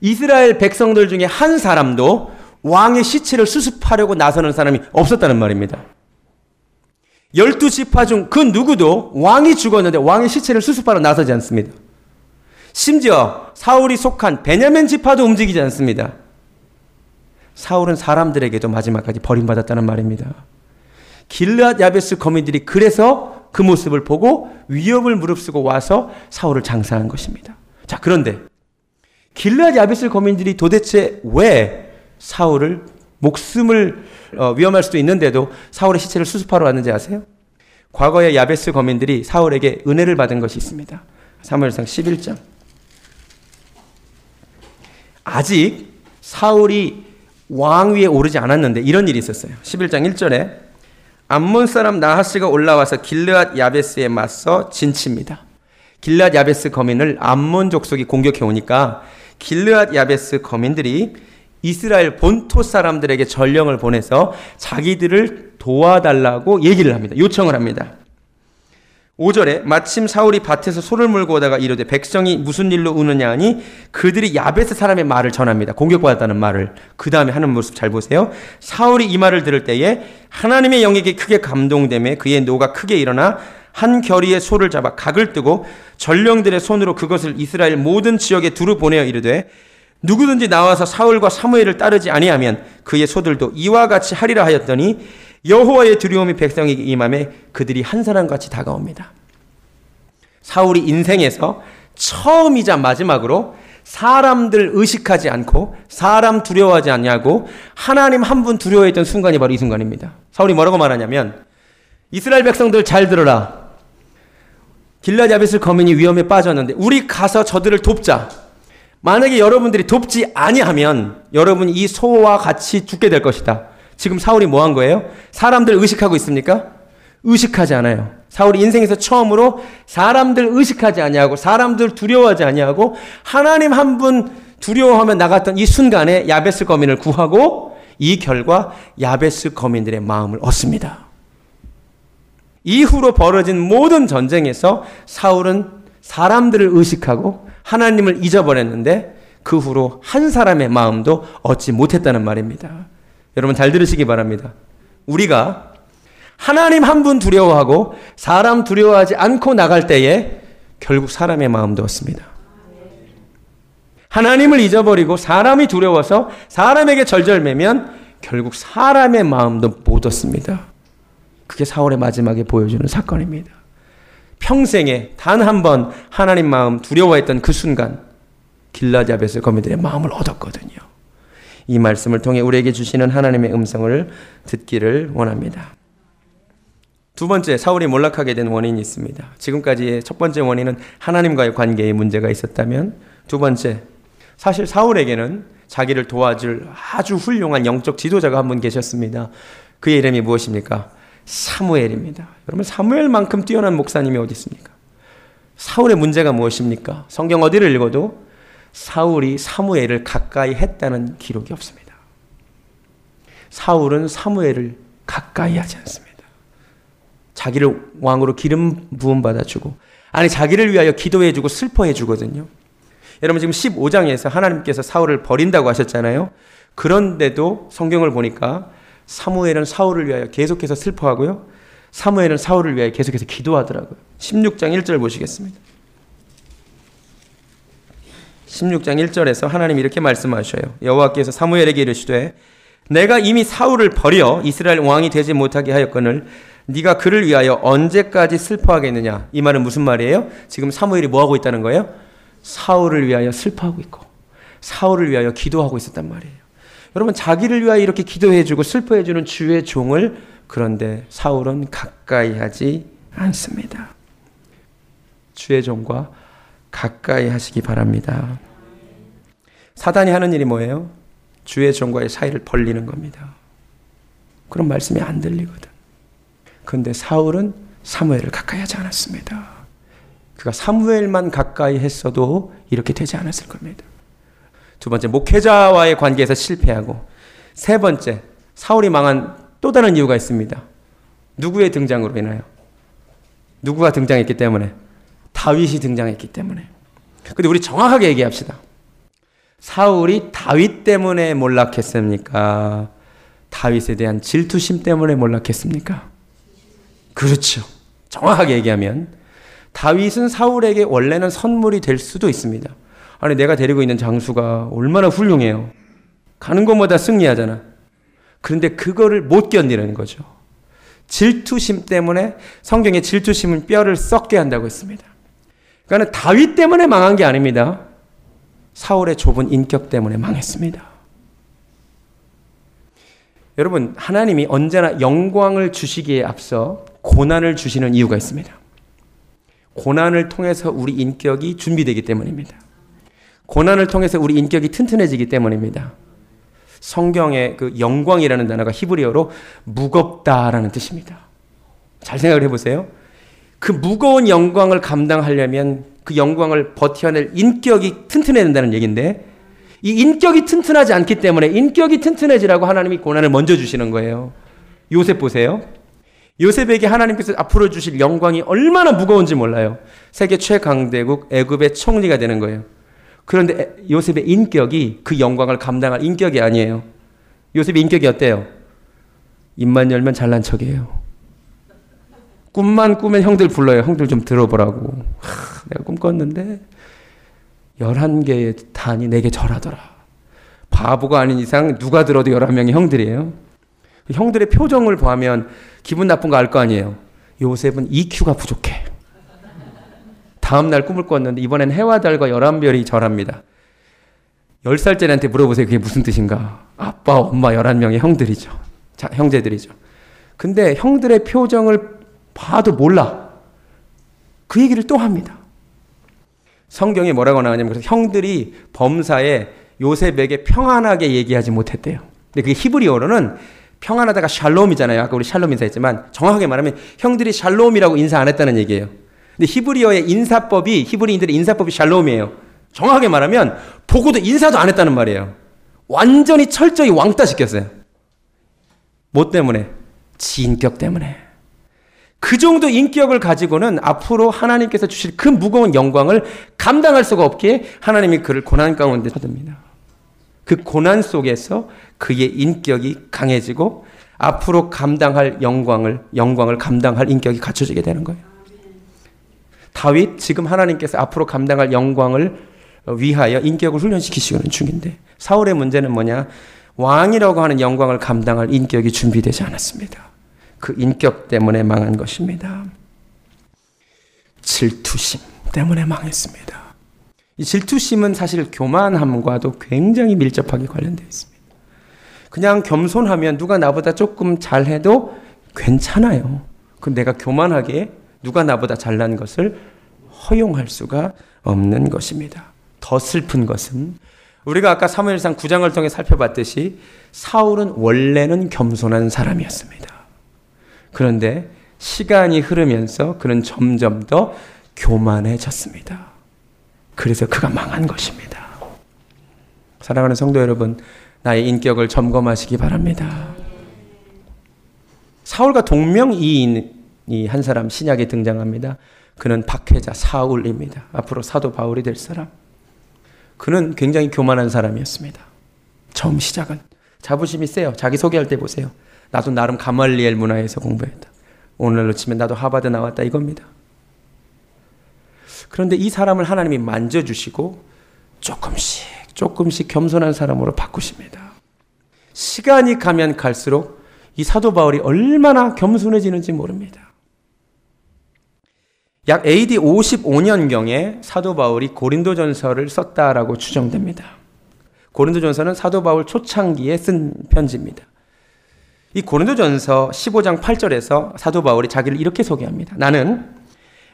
이스라엘 백성들 중에 한 사람도 왕의 시체를 수습하려고 나서는 사람이 없었다는 말입니다. 열두 지파 중 그 누구도 왕이 죽었는데 왕의 시체를 수습하러 나서지 않습니다. 심지어 사울이 속한 베냐민 지파도 움직이지 않습니다. 사울은 사람들에게도 마지막까지 버림받았다는 말입니다. 길르앗 야베스 거민들이 그래서 그 모습을 보고 위협을 무릅쓰고 와서 사울을 장사한 것입니다. 자, 그런데 길르앗 야베스 거민들이 도대체 왜 사울을 목숨을 어, 위험할 수도 있는데도 사울의 시체를 수습하러 왔는지 아세요? 과거에 야베스 거민들이 사울에게 은혜를 받은 것이 있습니다. 사무엘상 11장. 아직 사울이 왕 위에 오르지 않았는데 이런 일이 있었어요. 11장 1절에 암몬 사람 나하스가 올라와서 길르앗 야베스에 맞서 진칩니다. 길르앗 야베스 거민을 암몬 족속이 공격해 오니까 길르앗 야베스 거민들이 이스라엘 본토 사람들에게 전령을 보내서 자기들을 도와달라고 얘기를 합니다. 요청을 합니다. 5절에 마침 사울이 밭에서 소를 물고 오다가 이르되 백성이 무슨 일로 우느냐 하니 그들이 야베스 사람의 말을 전합니다. 공격받았다는 말을. 그 다음에 하는 모습 잘 보세요. 사울이 이 말을 들을 때에 하나님의 영에게 크게 감동됨에 그의 노가 크게 일어나 한 결의의 소를 잡아 각을 뜨고 전령들의 손으로 그것을 이스라엘 모든 지역에 두루 보내어 이르되 누구든지 나와서 사울과 사무엘을 따르지 아니하면 그의 소들도 이와 같이 하리라 하였더니 여호와의 두려움이 백성에게 임함에 그들이 한 사람 같이 다가옵니다. 사울이 인생에서 처음이자 마지막으로 사람들 의식하지 않고 사람 두려워하지 않냐고 하나님 한 분 두려워했던 순간이 바로 이 순간입니다. 사울이 뭐라고 말하냐면 이스라엘 백성들 잘 들어라. 길라디 아벳을 거민이 위험에 빠졌는데 우리 가서 저들을 돕자. 만약에 여러분들이 돕지 아니하면 여러분 이 소와 같이 죽게 될 것이다. 지금 사울이 뭐 한 거예요? 사람들 의식하고 있습니까? 의식하지 않아요. 사울이 인생에서 처음으로 사람들 의식하지 아니하고 사람들 두려워하지 아니하고 하나님 한 분 두려워하며 나갔던 이 순간에 야베스 거민을 구하고 이 결과 야베스 거민들의 마음을 얻습니다. 이후로 벌어진 모든 전쟁에서 사울은 사람들을 의식하고 하나님을 잊어버렸는데 그 후로 한 사람의 마음도 얻지 못했다는 말입니다. 여러분 잘 들으시기 바랍니다. 우리가 하나님 한 분 두려워하고 사람 두려워하지 않고 나갈 때에 결국 사람의 마음도 얻습니다. 하나님을 잊어버리고 사람이 두려워서 사람에게 절절매면 결국 사람의 마음도 못 얻습니다. 그게 4월의 마지막에 보여주는 사건입니다. 평생에 단 한 번 하나님 마음 두려워했던 그 순간 길라잡에서 거민들의 마음을 얻었거든요. 이 말씀을 통해 우리에게 주시는 하나님의 음성을 듣기를 원합니다. 두 번째, 사울이 몰락하게 된 원인이 있습니다. 지금까지의 첫 번째 원인은 하나님과의 관계에 문제가 있었다면, 두 번째, 사실 사울에게는 자기를 도와줄 아주 훌륭한 영적 지도자가 한 분 계셨습니다. 그의 이름이 무엇입니까? 사무엘입니다. 여러분, 사무엘만큼 뛰어난 목사님이 어디 있습니까? 사울의 문제가 무엇입니까? 성경 어디를 읽어도 사울이 사무엘을 가까이 했다는 기록이 없습니다. 사울은 사무엘을 가까이 하지 않습니다. 자기를 왕으로 기름 부음 받아주고, 아니, 자기를 위하여 기도해주고 슬퍼해주거든요. 여러분, 지금 15장에서 하나님께서 사울을 버린다고 하셨잖아요. 그런데도 성경을 보니까 사무엘은 사울을 위하여 계속해서 슬퍼하고요. 사무엘은 사울을 위하여 계속해서 기도하더라고요. 16장 1절 보시겠습니다. 16장 1절에서 하나님 이렇게 말씀하셔요. 여호와께서 사무엘에게 이르시되 내가 이미 사울을 버려 이스라엘 왕이 되지 못하게 하였거늘 네가 그를 위하여 언제까지 슬퍼하겠느냐? 이 말은 무슨 말이에요? 지금 사무엘이 뭐 하고 있다는 거예요? 사울을 위하여 슬퍼하고 있고 사울을 위하여 기도하고 있었단 말이에요. 여러분 자기를 위하여 이렇게 기도해 주고 슬퍼해 주는 주의 종을 그런데 사울은 가까이 하지 않습니다. 주의 종과 가까이 하시기 바랍니다. 사단이 하는 일이 뭐예요? 주의 종과의 사이를 벌리는 겁니다. 그런 말씀이 안 들리거든. 그런데 사울은 사무엘을 가까이 하지 않았습니다. 그가 사무엘만 가까이 했어도 이렇게 되지 않았을 겁니다. 두 번째, 목회자와의 관계에서 실패하고, 세 번째, 사울이 망한 또 다른 이유가 있습니다. 누구의 등장으로 인하여? 누구가 등장했기 때문에? 다윗이 등장했기 때문에. 근데 우리 정확하게 얘기합시다. 사울이 다윗 때문에 몰락했습니까? 다윗에 대한 질투심 때문에 몰락했습니까? 그렇죠. 정확하게 얘기하면 다윗은 사울에게 원래는 선물이 될 수도 있습니다. 아니 내가 데리고 있는 장수가 얼마나 훌륭해요. 가는 것마다 승리하잖아. 그런데 그거를 못 견디는 거죠. 질투심 때문에 성경에 질투심은 뼈를 썩게 한다고 했습니다. 그러니까 다윗 때문에 망한 게 아닙니다. 사울의 좁은 인격 때문에 망했습니다. 여러분, 하나님이 언제나 영광을 주시기에 앞서 고난을 주시는 이유가 있습니다. 고난을 통해서 우리 인격이 준비되기 때문입니다. 고난을 통해서 우리 인격이 튼튼해지기 때문입니다. 성경의 그 영광이라는 단어가 히브리어로 무겁다라는 뜻입니다. 잘 생각을 해보세요. 그 무거운 영광을 감당하려면 그 영광을 버텨낼 인격이 튼튼해야 된다는 얘기인데 이 인격이 튼튼하지 않기 때문에 인격이 튼튼해지라고 하나님이 고난을 먼저 주시는 거예요. 요셉 보세요. 요셉에게 하나님께서 앞으로 주실 영광이 얼마나 무거운지 몰라요. 세계 최강대국 애굽의 총리가 되는 거예요. 그런데 요셉의 인격이 그 영광을 감당할 인격이 아니에요. 요셉의 인격이 어때요? 입만 열면 잘난 척이에요. 꿈만 꾸면 형들 불러요. 형들 좀 들어보라고. 하, 내가 꿈 꿨는데 11개의 단이 내게 절하더라. 바보가 아닌 이상 누가 들어도 11명의 형들이에요. 형들의 표정을 보면 기분 나쁜 거 알 거 아니에요. 요셉은 EQ가 부족해. 다음 날 꿈을 꿨는데 이번엔 해와 달과 열한 별이 절합니다. 10살짜리한테 물어보세요. 그게 무슨 뜻인가? 아빠, 엄마 11명의 형들이죠. 자, 형제들이죠. 근데 형들의 표정을 봐도 몰라. 그 얘기를 또 합니다. 성경에 뭐라고 나오냐면 그래서 형들이 범사에 요셉에게 평안하게 얘기하지 못했대요. 근데 그게 히브리어로는 평안하다가 샬롬이잖아요. 아까 우리 샬롬 인사했지만 정확하게 말하면 형들이 샬롬이라고 인사 안 했다는 얘기예요. 근데 히브리어의 인사법이 히브리인들의 인사법이 샬롬이에요. 정확하게 말하면 보고도 인사도 안 했다는 말이에요. 완전히 철저히 왕따 시켰어요. 뭐 때문에? 지인격 때문에. 그 정도 인격을 가지고는 앞으로 하나님께서 주실 그 무거운 영광을 감당할 수가 없기에 하나님이 그를 고난 가운데 쳐듭니다. 그 고난 속에서 그의 인격이 강해지고 앞으로 감당할 영광을 영광을 감당할 인격이 갖춰지게 되는 거예요. 다윗 지금 하나님께서 앞으로 감당할 영광을 위하여 인격을 훈련시키시는 중인데 사울의 문제는 뭐냐? 왕이라고 하는 영광을 감당할 인격이 준비되지 않았습니다. 그 인격 때문에 망한 것입니다. 질투심 때문에 망했습니다. 이 질투심은 사실 교만함과도 굉장히 밀접하게 관련되어 있습니다. 그냥 겸손하면 누가 나보다 조금 잘해도 괜찮아요. 그 내가 교만하게 누가 나보다 잘난 것을 허용할 수가 없는 것입니다. 더 슬픈 것은 우리가 아까 사무엘상 9장을 통해 살펴봤듯이 사울은 원래는 겸손한 사람이었습니다. 그런데 시간이 흐르면서 그는 점점 더 교만해졌습니다. 그래서 그가 망한 것입니다. 사랑하는 성도 여러분, 나의 인격을 점검하시기 바랍니다. 사울과 동명이인이 한 사람 신약에 등장합니다. 그는 박해자 사울입니다. 앞으로 사도 바울이 될 사람. 그는 굉장히 교만한 사람이었습니다. 처음 시작은 자부심이 세요. 자기 소개할 때 보세요. 나도 나름 가말리엘 문화에서 공부했다. 오늘로 치면 나도 하버드 나왔다 이겁니다. 그런데 이 사람을 하나님이 만져주시고 조금씩 조금씩 겸손한 사람으로 바꾸십니다. 시간이 가면 갈수록 이 사도 바울이 얼마나 겸손해지는지 모릅니다. 약 AD 55년경에 사도 바울이 고린도전서를 썼다라고 추정됩니다. 고린도전서는 사도 바울 초창기에 쓴 편지입니다. 이 고린도전서 15장 8절에서 사도 바울이 자기를 이렇게 소개합니다. 나는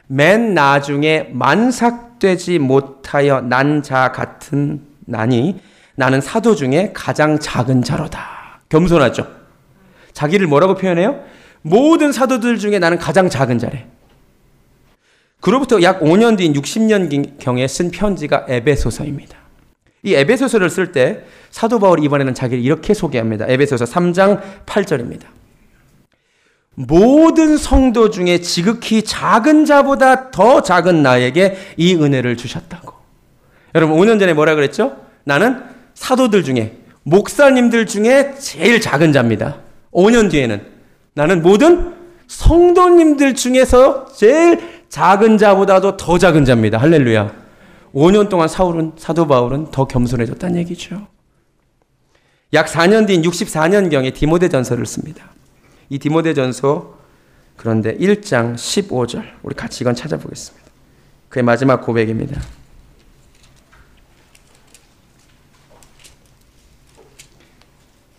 맨 나중에 만삭되지 못하여 난 자 같은 나니 나는 사도 중에 가장 작은 자로다. 겸손하죠. 자기를 뭐라고 표현해요? 모든 사도들 중에 나는 가장 작은 자래. 그로부터 약 5년 뒤인 60년 경에 쓴 편지가 에베소서입니다. 이 에베소서를 쓸 때 사도 바울이 이번에는 자기를 이렇게 소개합니다. 에베소서 3장 8절입니다. 모든 성도 중에 지극히 작은 자보다 더 작은 나에게 이 은혜를 주셨다고. 여러분 5년 전에 뭐라 그랬죠? 나는 사도들 중에 목사님들 중에 제일 작은 자입니다. 5년 뒤에는 나는 모든 성도님들 중에서 제일 작은 자보다도 더 작은 자입니다. 할렐루야. 5년 동안 사울은 사도 바울은 더 겸손해졌다는 얘기죠. 약 4년 뒤인 64년경에 디모데전서를 씁니다. 이 디모데전서 그런데 1장 15절 우리 같이 이건 찾아보겠습니다. 그의 마지막 고백입니다.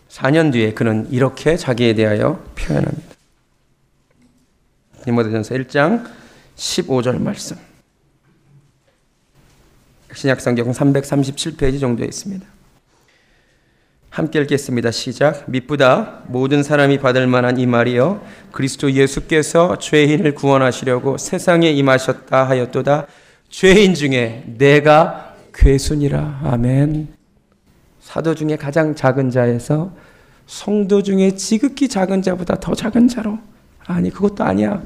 (4년) 뒤에 그는 이렇게 자기에 대하여 표현합니다. 디모데전서 1장 15절 말씀. 신약 성경 337페이지 정도에 있습니다. 함께 읽겠습니다. 시작. 미쁘다 모든 사람이 받을 만한 이 말이요 그리스도 예수께서 죄인을 구원하시려고 세상에 임하셨다 하였도다. 죄인 중에 내가 괴순이라. 아멘. 사도 중에 가장 작은 자에서 성도 중에 지극히 작은 자보다 더 작은 자로 아니 그것도 아니야.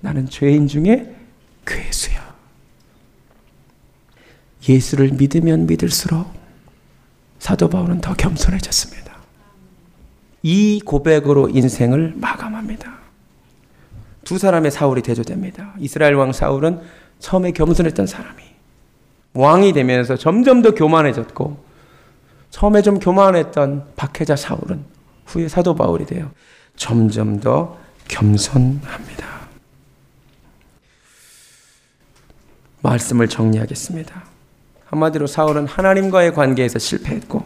나는 죄인 중에 괴수야. 예수를 믿으면 믿을수록 사도 바울은 더 겸손해졌습니다. 이 고백으로 인생을 마감합니다. 두 사람의 사울이 대조됩니다. 이스라엘 왕 사울은 처음에 겸손했던 사람이 왕이 되면서 점점 더 교만해졌고 처음에 좀 교만했던 박해자 사울은 후에 사도 바울이 돼요. 점점 더 겸손합니다. 말씀을 정리하겠습니다. 한마디로 사울은 하나님과의 관계에서 실패했고,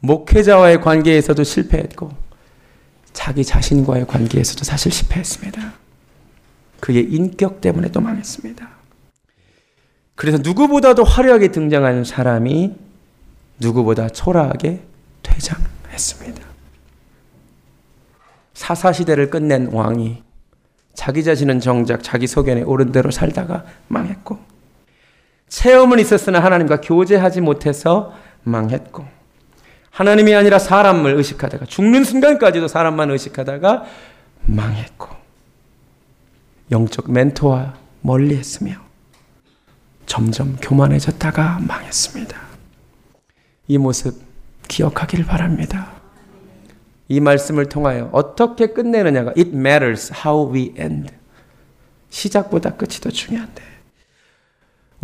목회자와의 관계에서도 실패했고, 자기 자신과의 관계에서도 사실 실패했습니다. 그의 인격 때문에 또 망했습니다. 그래서 누구보다도 화려하게 등장하는 사람이 누구보다 초라하게 퇴장했습니다. 사사시대를 끝낸 왕이 자기 자신은 정작 자기 소견에 옳은 대로 살다가 망했고 체험은 있었으나 하나님과 교제하지 못해서 망했고 하나님이 아니라 사람을 의식하다가 죽는 순간까지도 사람만 의식하다가 망했고 영적 멘토와 멀리했으며 점점 교만해졌다가 망했습니다. 이 모습 기억하기를 바랍니다. 이 말씀을 통하여 어떻게 끝내느냐가 it matters how we end. 시작보다 끝이 더 중요한데.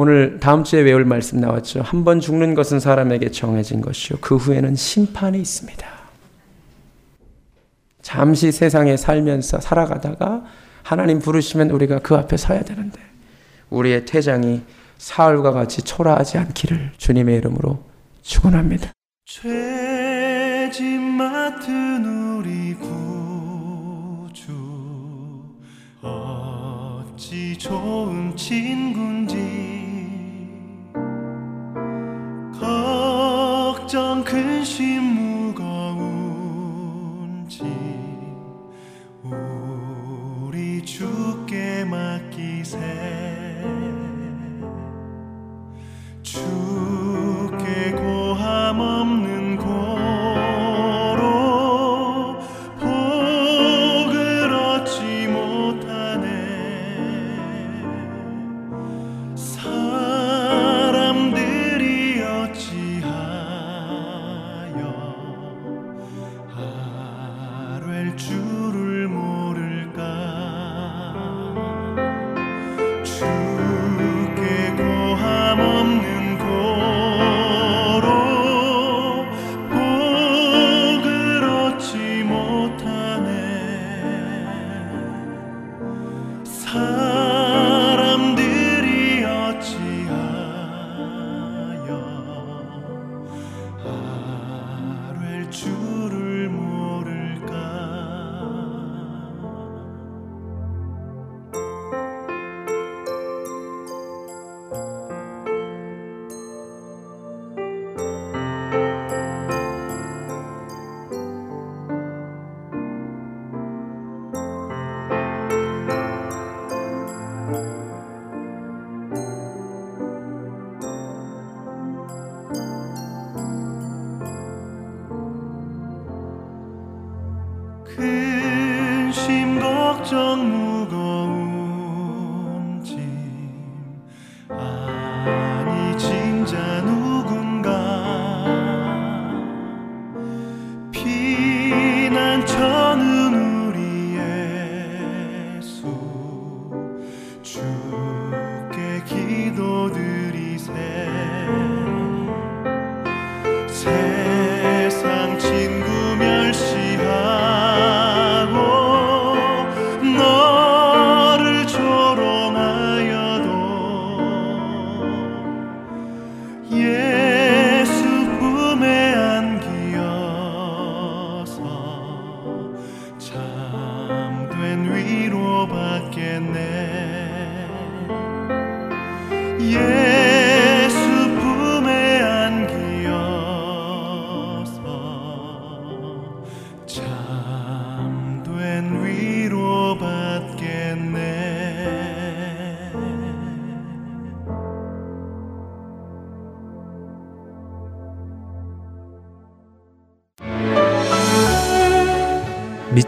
오늘 다음 주에 외울 말씀 나왔죠. 한 번 죽는 것은 사람에게 정해진 것이요. 그 후에는 심판이 있습니다. 잠시 세상에 살면서 살아가다가 하나님 부르시면 우리가 그 앞에 서야 되는데 우리의 퇴장이 사울과 같이 초라하지 않기를 주님의 이름으로 축원합니다. 죄짐 맡은 우리 구주 어찌 좋은 친군지 걱정 근심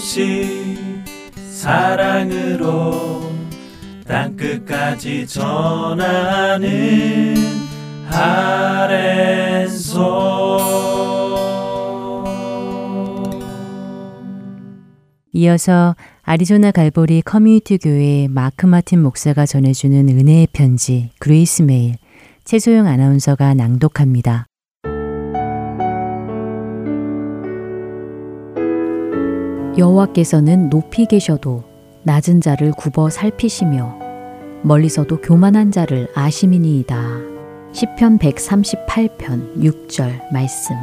소식 사랑으로 땅끝까지 전하는 아랜소 이어서 아리조나 갈보리 커뮤니티 교회 마크 마틴 목사가 전해주는 은혜의 편지 Grace Mail 최소영 아나운서가 낭독합니다. 여호와께서는 높이 계셔도 낮은 자를 굽어 살피시며 멀리서도 교만한 자를 아심이니이다. 시편 138편 6절 말씀.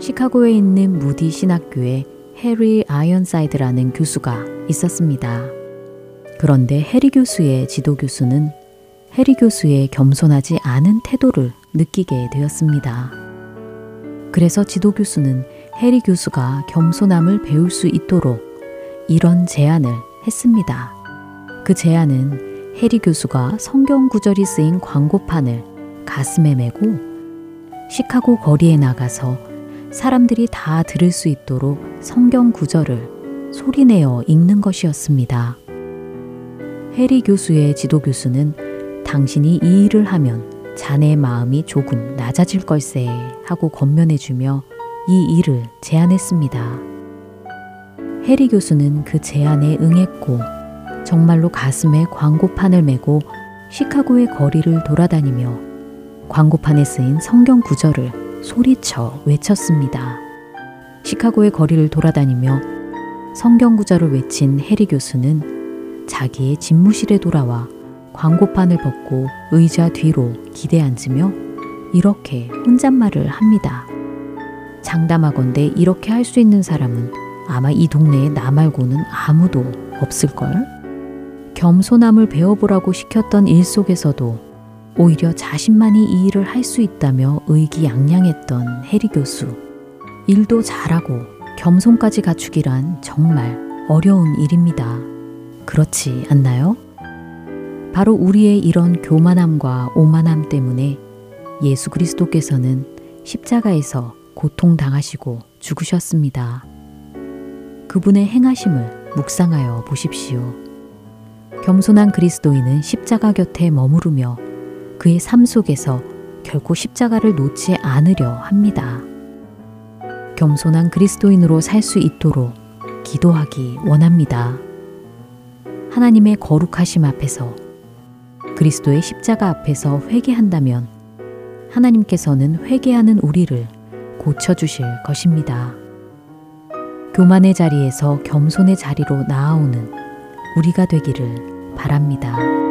시카고에 있는 무디 신학교에 해리 아이언사이드라는 교수가 있었습니다. 그런데 해리 교수의 지도 교수는 해리 교수의 겸손하지 않은 태도를 느끼게 되었습니다. 그래서 지도 교수는 해리 교수가 겸손함을 배울 수 있도록 이런 제안을 했습니다. 그 제안은 해리 교수가 성경 구절이 쓰인 광고판을 가슴에 메고 시카고 거리에 나가서 사람들이 다 들을 수 있도록 성경 구절을 소리내어 읽는 것이었습니다. 해리 교수의 지도 교수는 당신이 이 일을 하면 자네의 마음이 조금 낮아질 걸세 하고 건면해주며 이 일을 제안했습니다. 해리 교수는 그 제안에 응했고 정말로 가슴에 광고판을 메고 시카고의 거리를 돌아다니며 광고판에 쓰인 성경 구절을 소리쳐 외쳤습니다. 시카고의 거리를 돌아다니며 성경 구절을 외친 해리 교수는 자기의 집무실에 돌아와 광고판을 벗고 의자 뒤로 기대 앉으며 이렇게 혼잣말을 합니다. 장담하건대 이렇게 할 수 있는 사람은 아마 이 동네에 나 말고는 아무도 없을걸? 겸손함을 배워보라고 시켰던 일 속에서도 오히려 자신만이 이 일을 할 수 있다며 의기양양했던 해리 교수. 일도 잘하고 겸손까지 갖추기란 정말 어려운 일입니다. 그렇지 않나요? 바로 우리의 이런 교만함과 오만함 때문에 예수 그리스도께서는 십자가에서 고통당하시고 죽으셨습니다. 그분의 행하심을 묵상하여 보십시오. 겸손한 그리스도인은 십자가 곁에 머무르며 그의 삶 속에서 결코 십자가를 놓지 않으려 합니다. 겸손한 그리스도인으로 살 수 있도록 기도하기 원합니다. 하나님의 거룩하심 앞에서 그리스도의 십자가 앞에서 회개한다면 하나님께서는 회개하는 우리를 고쳐주실 것입니다. 교만의 자리에서 겸손의 자리로 나아오는 우리가 되기를 바랍니다.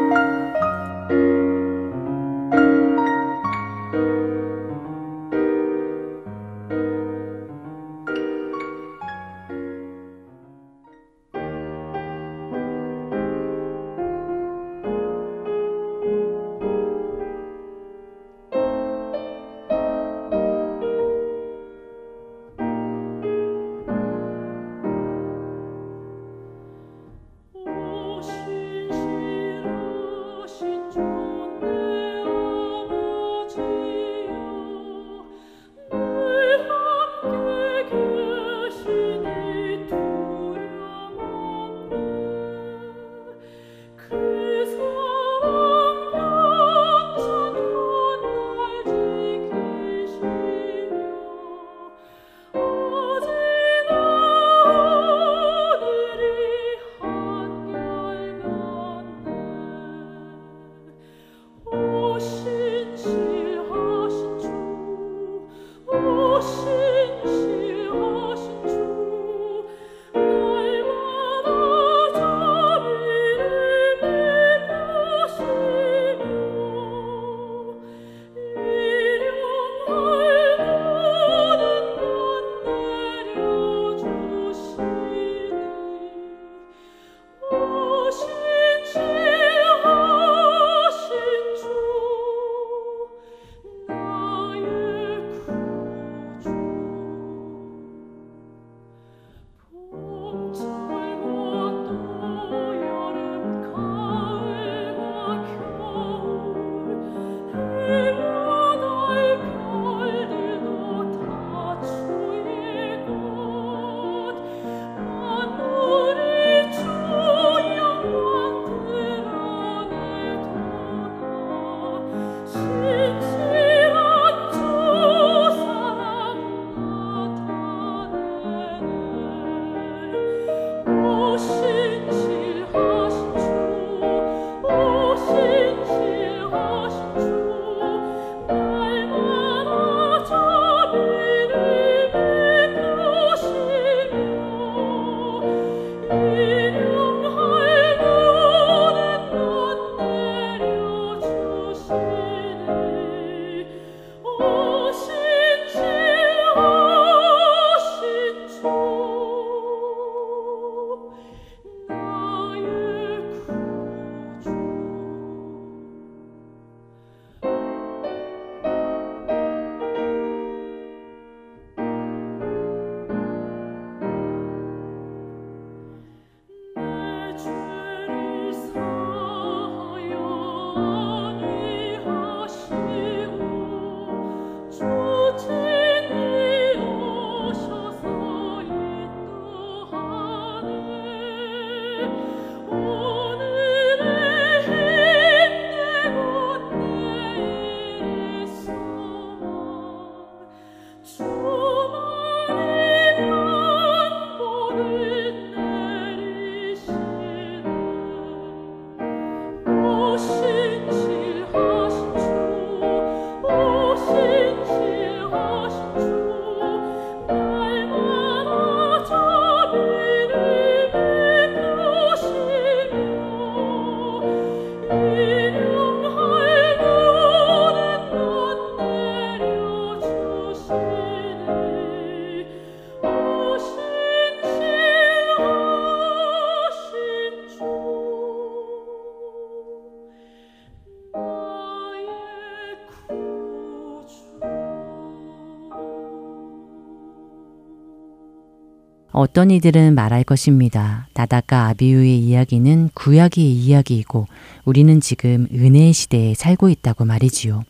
어떤 이들은 말할 것입니다. 나다카 아비유의 이야기는 구약의 이야기이고 우리는 지금 은혜의 시대에 살고 있다고 말이지요.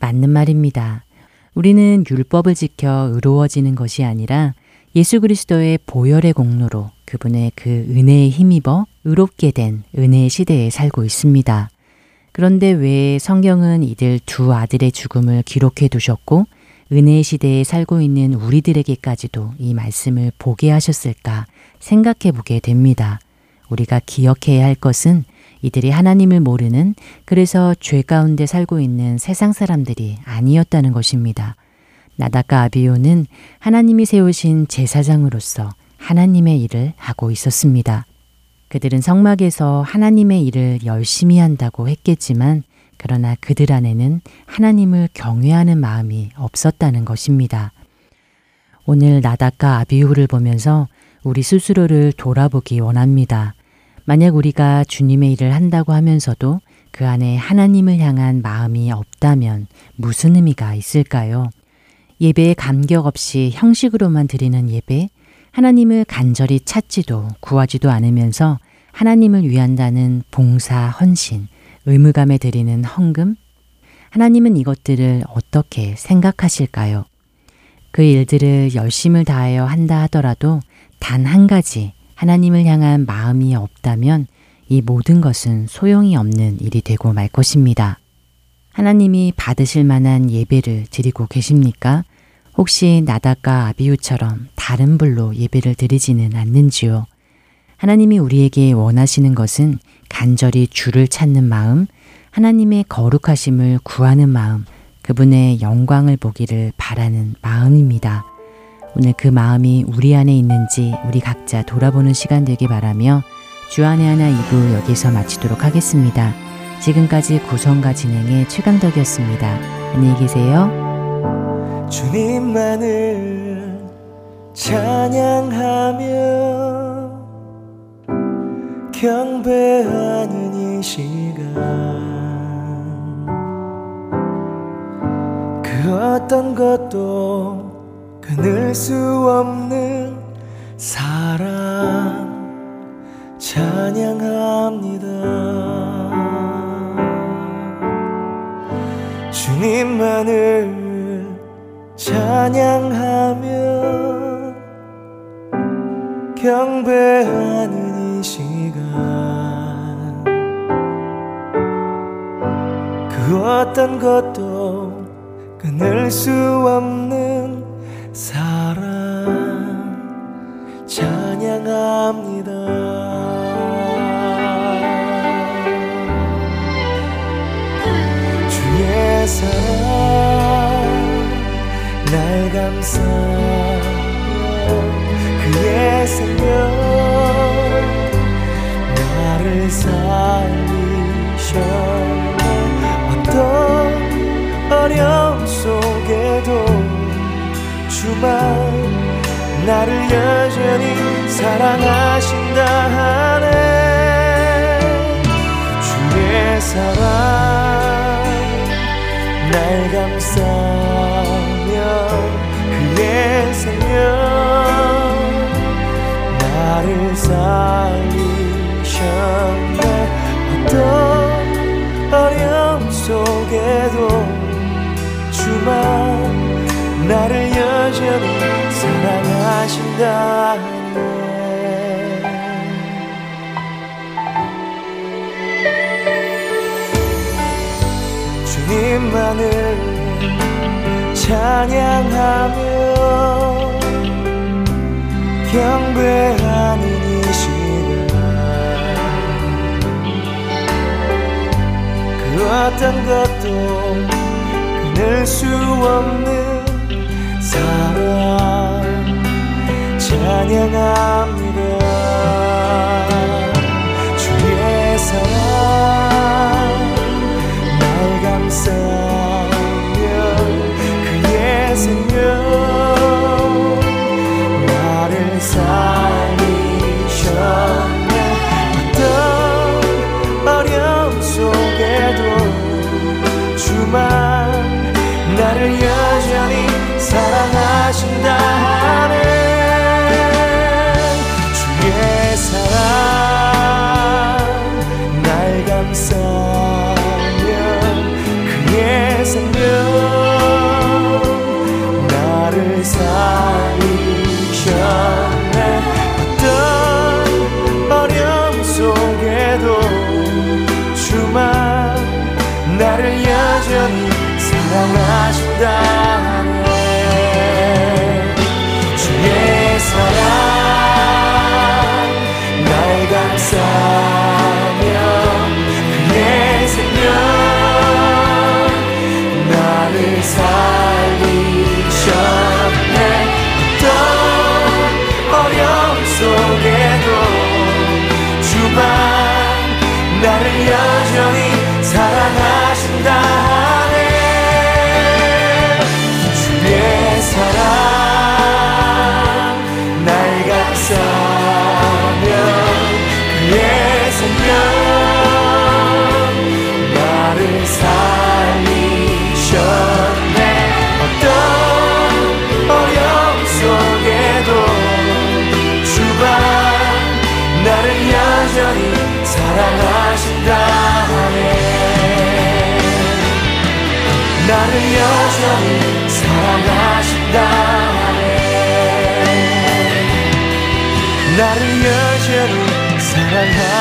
맞는 말입니다. 우리는 율법을 지켜 의로워지는 것이 아니라 예수 그리스도의 보혈의 공로로 그분의 그 은혜에 힘입어 의롭게 된 은혜의 시대에 살고 있습니다. 그런데 왜 성경은 이들 두 아들의 죽음을 기록해 두셨고 은혜의 시대에 살고 있는 우리들에게까지도 이 말씀을 보게 하셨을까 생각해 보게 됩니다. 우리가 기억해야 할 것은 이들이 하나님을 모르는 그래서 죄 가운데 살고 있는 세상 사람들이 아니었다는 것입니다. 나다카 아비오는 하나님이 세우신 제사장으로서 하나님의 일을 하고 있었습니다. 그들은 성막에서 하나님의 일을 열심히 한다고 했겠지만 그러나 그들 안에는 하나님을 경외하는 마음이 없었다는 것입니다. 오늘 나다카 아비후를 보면서 우리 스스로를 돌아보기 원합니다. 만약 우리가 주님의 일을 한다고 하면서도 그 안에 하나님을 향한 마음이 없다면 무슨 의미가 있을까요? 예배에 감격 없이 형식으로만 드리는 예배, 하나님을 간절히 찾지도 구하지도 않으면서 하나님을 위한다는 봉사, 헌신, 의무감에 드리는 헌금? 하나님은 이것들을 어떻게 생각하실까요? 그 일들을 열심을 다하여 한다 하더라도 단 한 가지 하나님을 향한 마음이 없다면 이 모든 것은 소용이 없는 일이 되고 말 것입니다. 하나님이 받으실 만한 예배를 드리고 계십니까? 혹시 나다카 아비우처럼 다른 불로 예배를 드리지는 않는지요? 하나님이 우리에게 원하시는 것은 간절히 주를 찾는 마음, 하나님의 거룩하심을 구하는 마음, 그분의 영광을 보기를 바라는 마음입니다. 오늘 그 마음이 우리 안에 있는지 우리 각자 돌아보는 시간 되길 바라며 주안의 하나 2부 여기서 마치도록 하겠습니다. 지금까지 구성과 진행의 최강덕이었습니다. 안녕히 계세요. 주님만을 찬양하며 경배하는 이 시간. 그 어떤 것도 끊을 수 없는 사랑 찬양합니다. 주님만을 찬양하며 경배하는 이 시간. 그 어떤 것도 끊을 수 없는 사랑. 찬양합니다. 주의 사랑 날 감싸며 그의 생명 나를 살리셨네 어떤 어려움 속에도 주만 나를 여전히 사랑하신다 하네. 주의 사랑 날 감싸며 그의 생명 나를 살리 셨네 어떤 어려움 속에도 주만 나를 여전히 사랑하신다네 주님만을 찬양하며 경배하는 그 어떤 것도 끊을 수 없는 사랑. 찬양합 die. 나를 여전히 사랑하신다네. 나를 여전히 사랑하